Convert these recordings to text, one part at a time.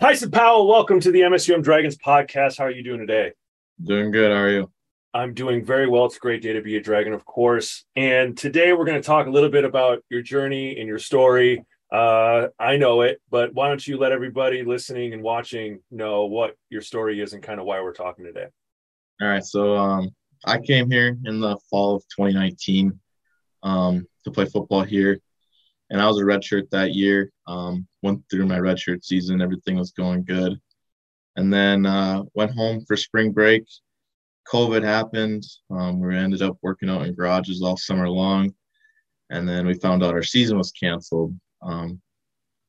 Tyson Powell, welcome to the MSUM Dragons podcast. How are you doing today? Doing good. How are you? I'm doing very well. It's a great day to be a Dragon, of course. And today we're going to talk a little bit about your journey and your story. Uh, I know it, but why don't you let everybody listening and watching know what your story is and kind of why we're talking today? All right. So um, I came here in the fall of 2019 um, to play football here and I was a redshirt that year. Um, went through my redshirt season, everything was going good, and then uh, went home for spring break. COVID happened. Um, we ended up working out in garages all summer long, and then we found out our season was canceled. Um,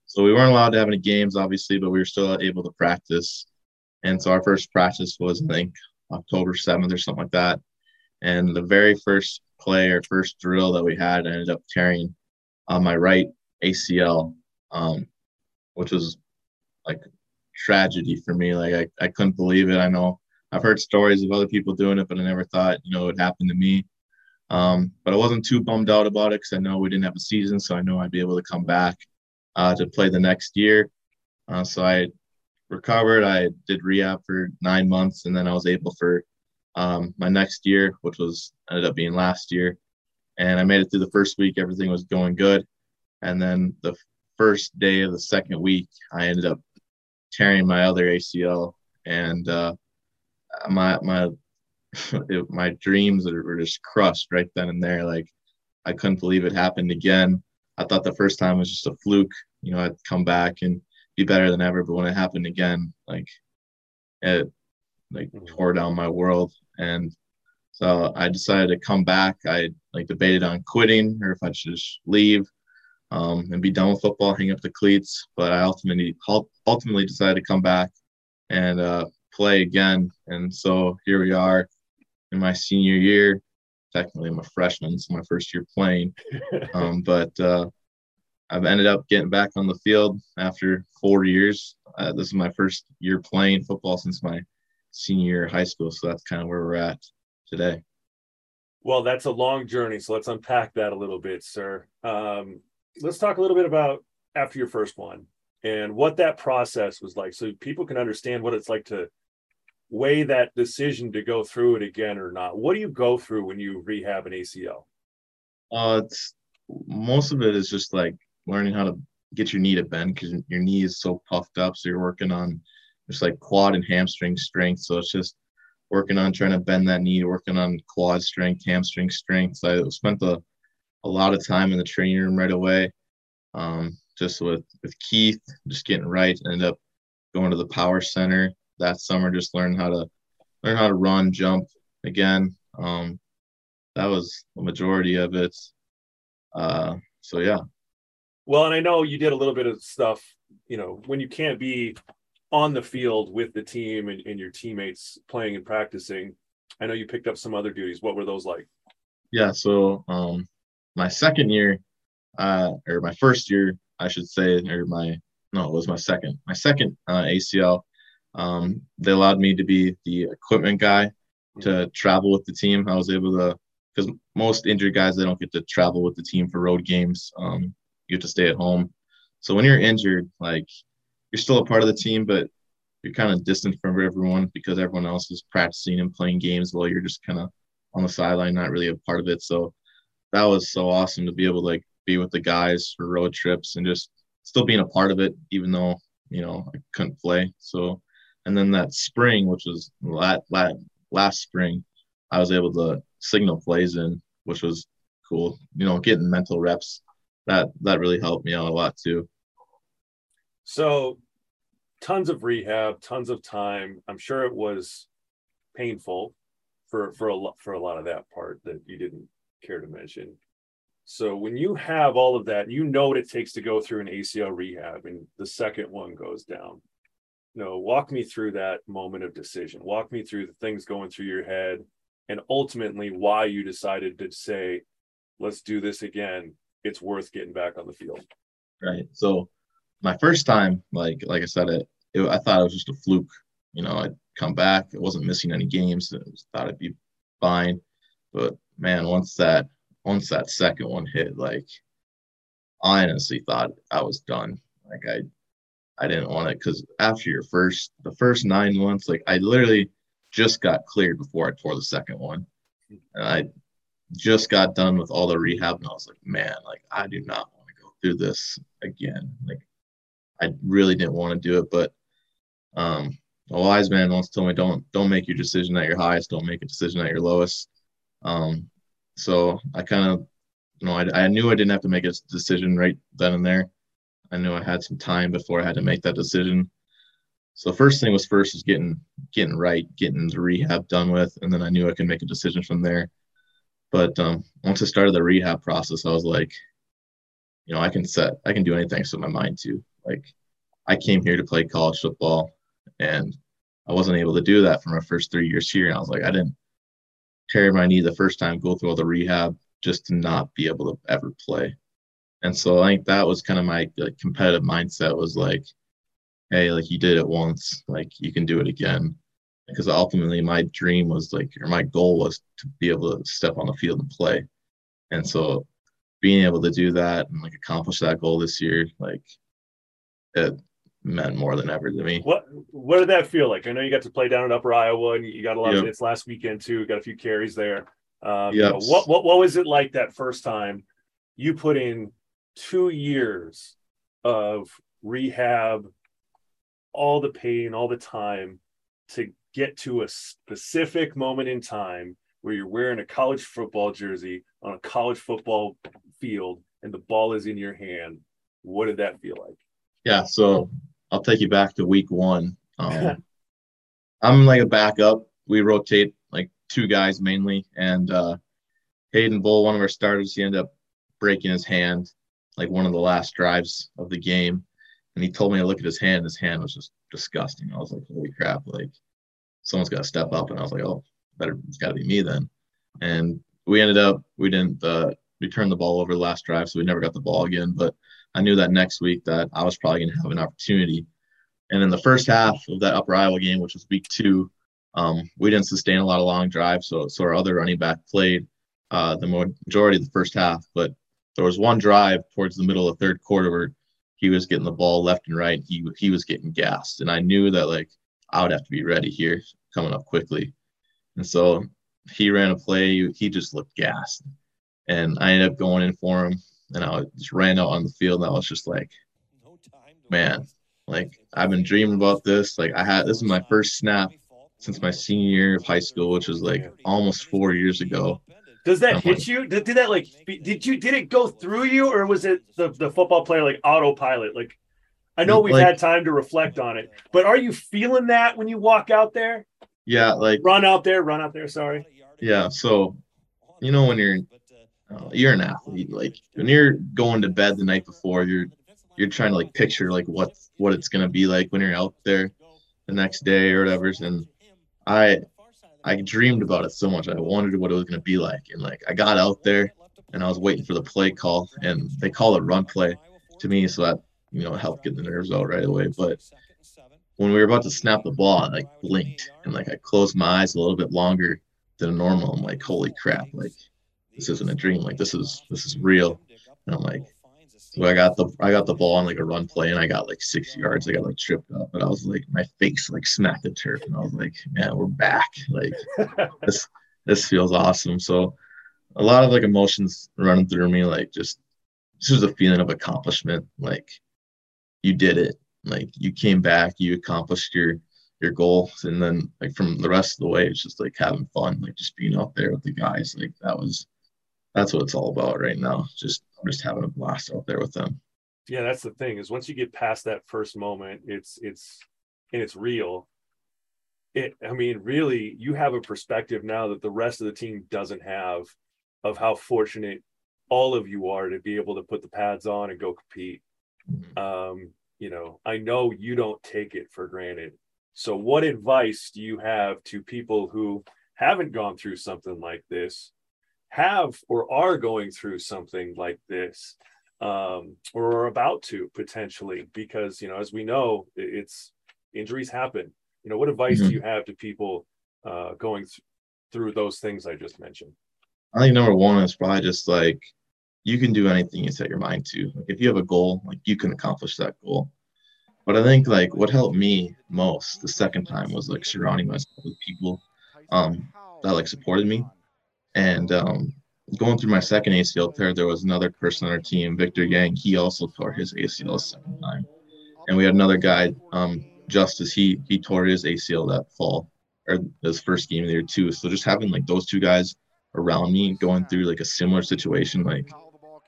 so we weren't allowed to have any games, obviously, but we were still able to practice. And so our first practice was, I think, October 7th or something like that. And the very first play or first drill that we had, I ended up tearing my right ACL, um, which was like tragedy for me. Like I, I couldn't believe it. I know I've heard stories of other people doing it, but I never thought, you know, it would happen to me. Um, but I wasn't too bummed out about it because I know we didn't have a season, so I know I'd be able to come back uh, to play the next year. Uh, so I recovered. I did rehab for nine months, and then I was able for um, my next year, which was ended up being last year, and I made it through the first week. Everything was going good. And then the first day of the second week, I ended up tearing my other ACL. And uh, my, my, it, my dreams were just crushed right then and there. Like I couldn't believe it happened again. I thought the first time was just a fluke. You know, I'd come back and be better than ever. But when it happened again, like it like mm-hmm. tore down my world. And so I decided to come back. I like debated on quitting or if I should just leave um, and be done with football, hang up the cleats. But I ultimately ultimately decided to come back and uh, play again. And so here we are in my senior year. Technically, I'm a freshman. so my first year playing, um, but uh, I've ended up getting back on the field after four years. Uh, this is my first year playing football since my senior year of high school, so that's kind of where we're at today? Well, that's a long journey. So let's unpack that a little bit, sir. Um, let's talk a little bit about after your first one and what that process was like so people can understand what it's like to weigh that decision to go through it again or not. What do you go through when you rehab an ACL? Uh, it's most of it is just like learning how to get your knee to bend because your knee is so puffed up. So you're working on just like quad and hamstring strength. So it's just working on trying to bend that knee, working on quad strength, hamstring strength. So I spent a, a lot of time in the training room right away. Um, just with, with Keith, just getting right. Ended up going to the power center that summer, just learn how to learn how to run, jump again. Um, that was the majority of it. Uh, so yeah. Well, and I know you did a little bit of stuff, you know, when you can't be on the field with the team and, and your teammates playing and practicing. I know you picked up some other duties. What were those like? Yeah, so um, my second year, uh, or my first year, I should say, or my no, it was my second. My second uh, ACL. Um, they allowed me to be the equipment guy to travel with the team. I was able to because most injured guys they don't get to travel with the team for road games. Um, you have to stay at home. So when you're injured, like you're still a part of the team, but you're kind of distant from everyone because everyone else is practicing and playing games while you're just kind of on the sideline, not really a part of it. So that was so awesome to be able to like be with the guys for road trips and just still being a part of it, even though you know I couldn't play. So, and then that spring, which was last, last spring, I was able to signal plays in, which was cool. You know, getting mental reps that that really helped me out a lot too. So, tons of rehab, tons of time. I'm sure it was painful for for a lot for a lot of that part that you didn't care to mention. So when you have all of that, you know what it takes to go through an ACL rehab, and the second one goes down. You know, walk me through that moment of decision. Walk me through the things going through your head, and ultimately why you decided to say, "Let's do this again. It's worth getting back on the field." Right. So my first time, like like I said, it, it I thought it was just a fluke. You know, I'd come back. I wasn't missing any games. I thought I'd be fine. But man, once that once that second one hit, like I honestly thought I was done. Like I I didn't want it because after your first, the first nine months, like I literally just got cleared before I tore the second one. And I just got done with all the rehab and I was like, man, like I do not want to go through this again. Like I really didn't want to do it, but um a wise man once told me don't don't make your decision at your highest, don't make a decision at your lowest. Um so I kind of you know I, I knew I didn't have to make a decision right then and there. I knew I had some time before I had to make that decision. So first thing was first is getting getting right, getting the rehab done with, and then I knew I could make a decision from there. But um, once I started the rehab process, I was like, you know, I can set, I can do anything set my mind to. Like, I came here to play college football, and I wasn't able to do that for my first three years here. And I was like, I didn't tear my knee the first time, go through all the rehab just to not be able to ever play. And so I think that was kind of my like, competitive mindset was like, hey, like you did it once, like you can do it again. Because ultimately my dream was like, or my goal was to be able to step on the field and play. And so being able to do that and like accomplish that goal this year, like it meant more than ever to me. What what did that feel like? I know you got to play down in Upper Iowa and you got a lot yep. of hits last weekend too. Got a few carries there. Um, you know, what what what was it like that first time you put in two years of rehab, all the pain, all the time to get to a specific moment in time where you're wearing a college football jersey on a college football field and the ball is in your hand. What did that feel like? Yeah, so I'll take you back to week one. Um, I'm like a backup. We rotate like two guys mainly, and uh, Hayden Bull, one of our starters, he ended up breaking his hand like one of the last drives of the game. And he told me to look at his hand. His hand was just disgusting. I was like, holy crap, like someone's got to step up. And I was like, oh, better, it's got to be me then. And we ended up, we didn't, uh, we turned the ball over the last drive, so we never got the ball again. But I knew that next week that I was probably going to have an opportunity. And in the first half of that Upper Iowa game, which was week two, um, we didn't sustain a lot of long drives, so so our other running back played uh, the majority of the first half. But there was one drive towards the middle of the third quarter where he was getting the ball left and right. He he was getting gassed, and I knew that like I would have to be ready here, coming up quickly. And so he ran a play. He just looked gassed, and I ended up going in for him, and I just ran out on the field, and I was just like, man, like I've been dreaming about this. Like I had this is my first snap since my senior year of high school, which was like almost four years ago. Does that hit you? Did, did that like did you did it go through you or was it the, the football player like autopilot? Like I know we've like, had time to reflect on it, but are you feeling that when you walk out there? Yeah, like run out there, run out there, sorry. Yeah, so you know when you're uh, you're an athlete, like when you're going to bed the night before, you're you're trying to like picture like what what it's gonna be like when you're out there the next day or whatever. And I I dreamed about it so much. I wondered what it was to be like. And like I got out there and I was waiting for the play call and they call it run play to me. So that, you know, helped get the nerves out right away. But when we were about to snap the ball, I like blinked and like I closed my eyes a little bit longer than normal. I'm like, holy crap. Like this isn't a dream. Like this is, this is real. And I'm like, so I got the I got the ball on like a run play and I got like six yards. I got like tripped up, but I was like my face like smacked the turf and I was like, man, we're back. Like this this feels awesome. So a lot of like emotions running through me, like just this was a feeling of accomplishment. Like you did it. Like you came back, you accomplished your your goals, and then like from the rest of the way, it's just like having fun, like just being out there with the guys. Like that was that's what it's all about right now. Just I'm just having a blast out there with them. Yeah, that's the thing is once you get past that first moment, it's it's and it's real. It I mean, really, you have a perspective now that the rest of the team doesn't have of how fortunate all of you are to be able to put the pads on and go compete. Mm-hmm. Um, you know, I know you don't take it for granted. So, what advice do you have to people who haven't gone through something like this have or are going through something like this um, or are about to potentially because you know as we know it's injuries happen you know what advice mm-hmm. do you have to people uh, going th- through those things i just mentioned i think number one is probably just like you can do anything you set your mind to like if you have a goal like you can accomplish that goal But I think like what helped me most the second time was like surrounding myself with people um, that like supported me. And um, going through my second ACL tear, there was another person on our team, Victor Yang. He also tore his ACL second time, and we had another guy, um, Justice. He he tore his ACL that fall or his first game of the year too. So just having like those two guys around me going through like a similar situation, like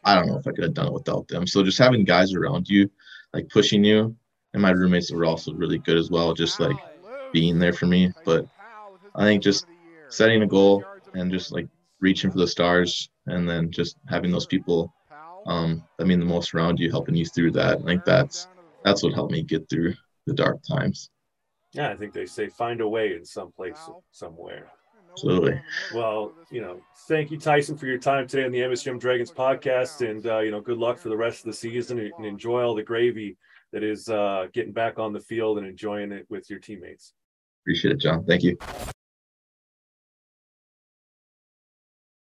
I don't know if I could have done it without them. So just having guys around you, like pushing you, and my roommates were also really good as well, just like being there for me. But I think just setting a goal and just like reaching for the stars and then just having those people um I mean the most around you helping you through that. I think that's that's what helped me get through the dark times. Yeah, I think they say find a way in some place somewhere. Absolutely. Well, you know, thank you, Tyson, for your time today on the MSUM Dragons podcast, and uh, you know, good luck for the rest of the season, and enjoy all the gravy that is uh, getting back on the field and enjoying it with your teammates. Appreciate it, John. Thank you.